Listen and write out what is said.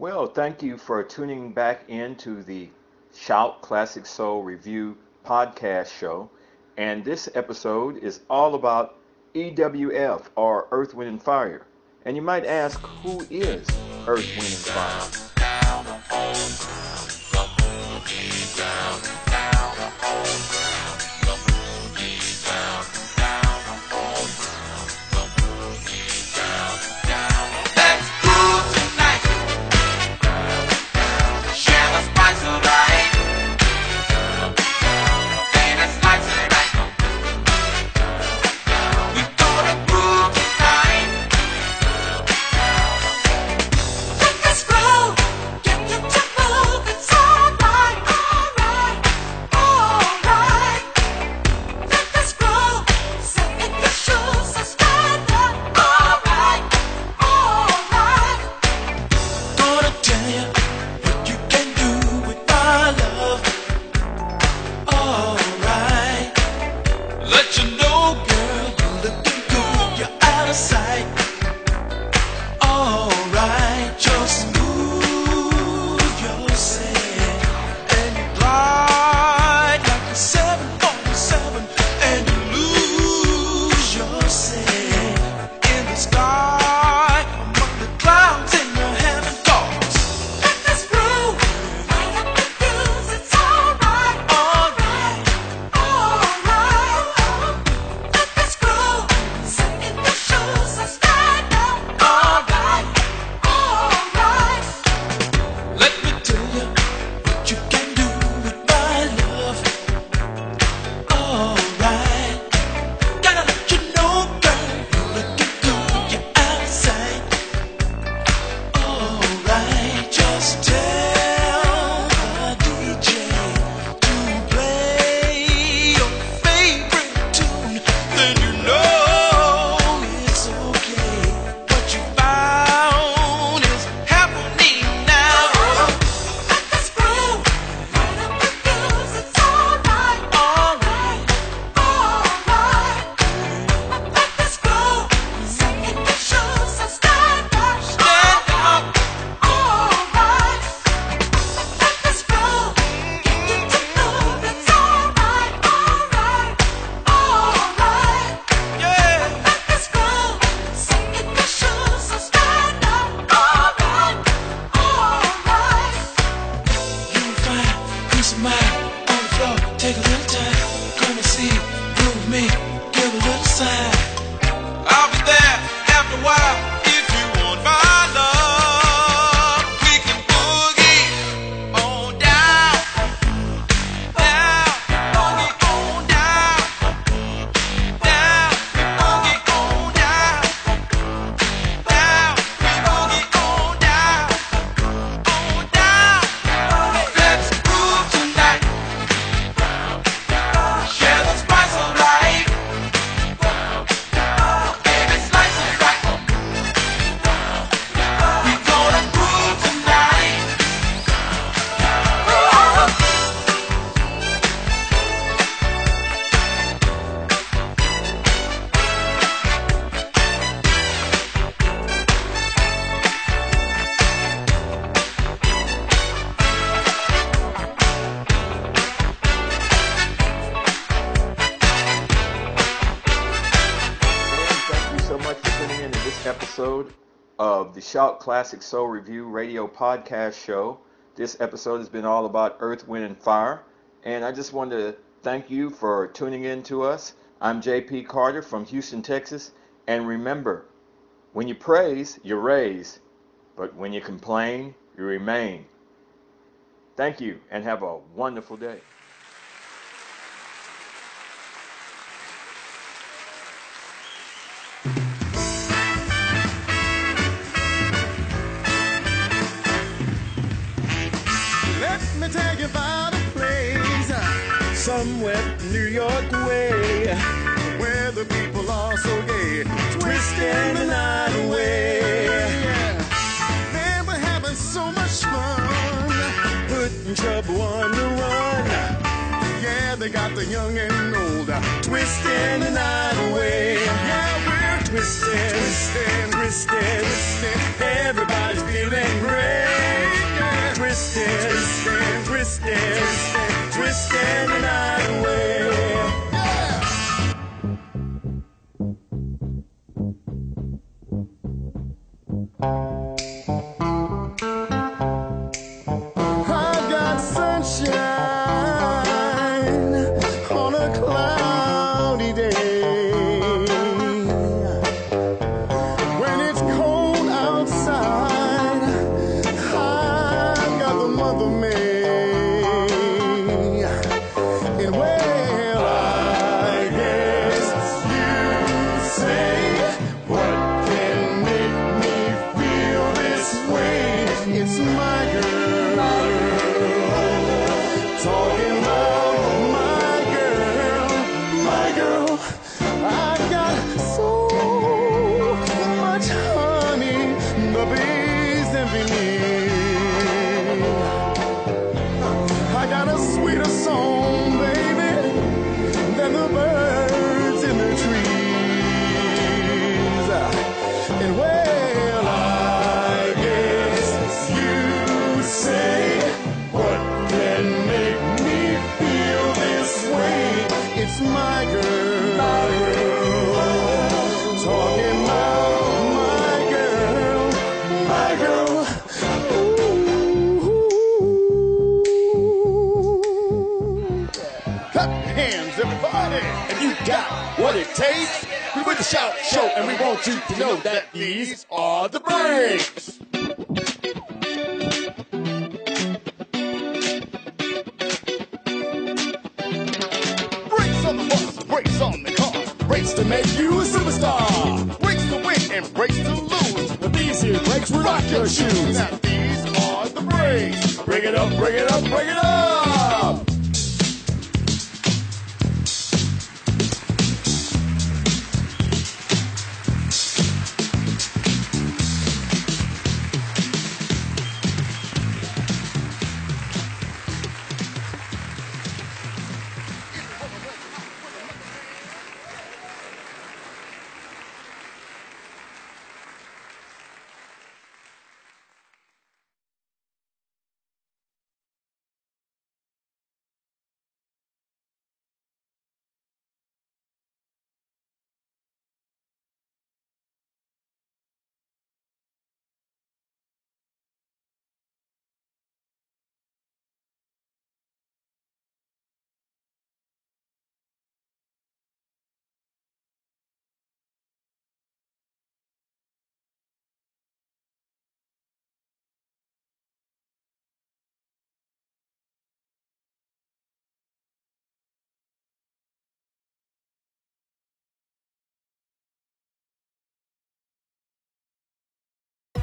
Well, thank you for tuning back into the Shout Classic Soul Review podcast show. And this episode is all about EWF or Earth, Wind, and Fire. And you might ask, who is Earth, Wind, and Fire? Episode of the Shout Classic Soul Review radio podcast show. This episode has been all about Earth, Wind, and Fire. And I just wanted to thank you for tuning in to us. I'm JP Carter from Houston, Texas. And remember, when you praise, you raise. But when you complain, you remain. Thank you and have a wonderful day. Somewhere New York way, where the people are so gay, twisting the night away. Man, we're having so much fun, putting trouble on the run. Yeah, they got the young and old, uh, twisting the night away. Yeah, we're twisting, twisting, twisting, twisting. Want you to know that these are the breaks. Brakes on the bus, brakes on the car, brakes to make you a superstar. Brakes to win and brakes to lose. But these here brakes will rock your shoes. Now these are the brakes. Bring it up, bring it up, bring it up.